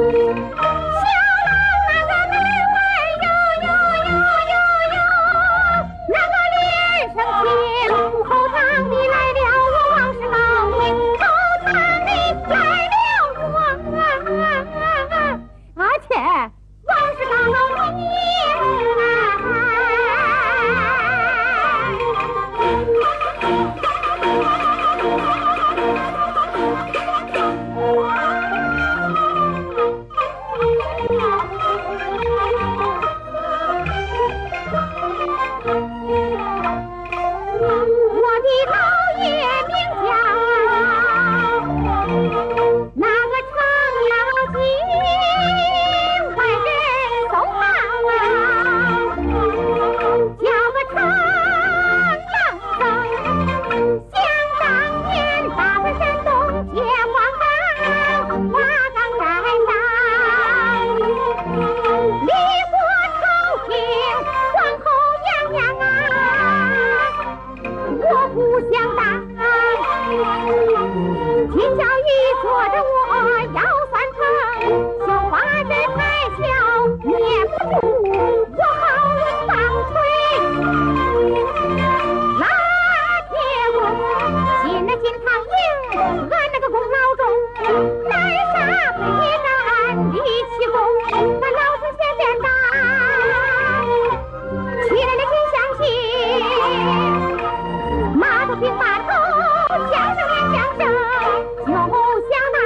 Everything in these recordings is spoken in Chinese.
Música 挺把头，响声连响声，就像那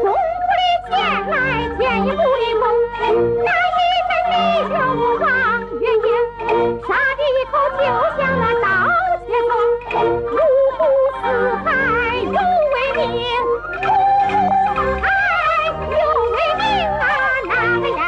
红布的来，剑一般的。那一身的锈望远镜，杀敌口就像那刀尖锋。五湖四海有为兵，五湖四海有为啊，那个呀。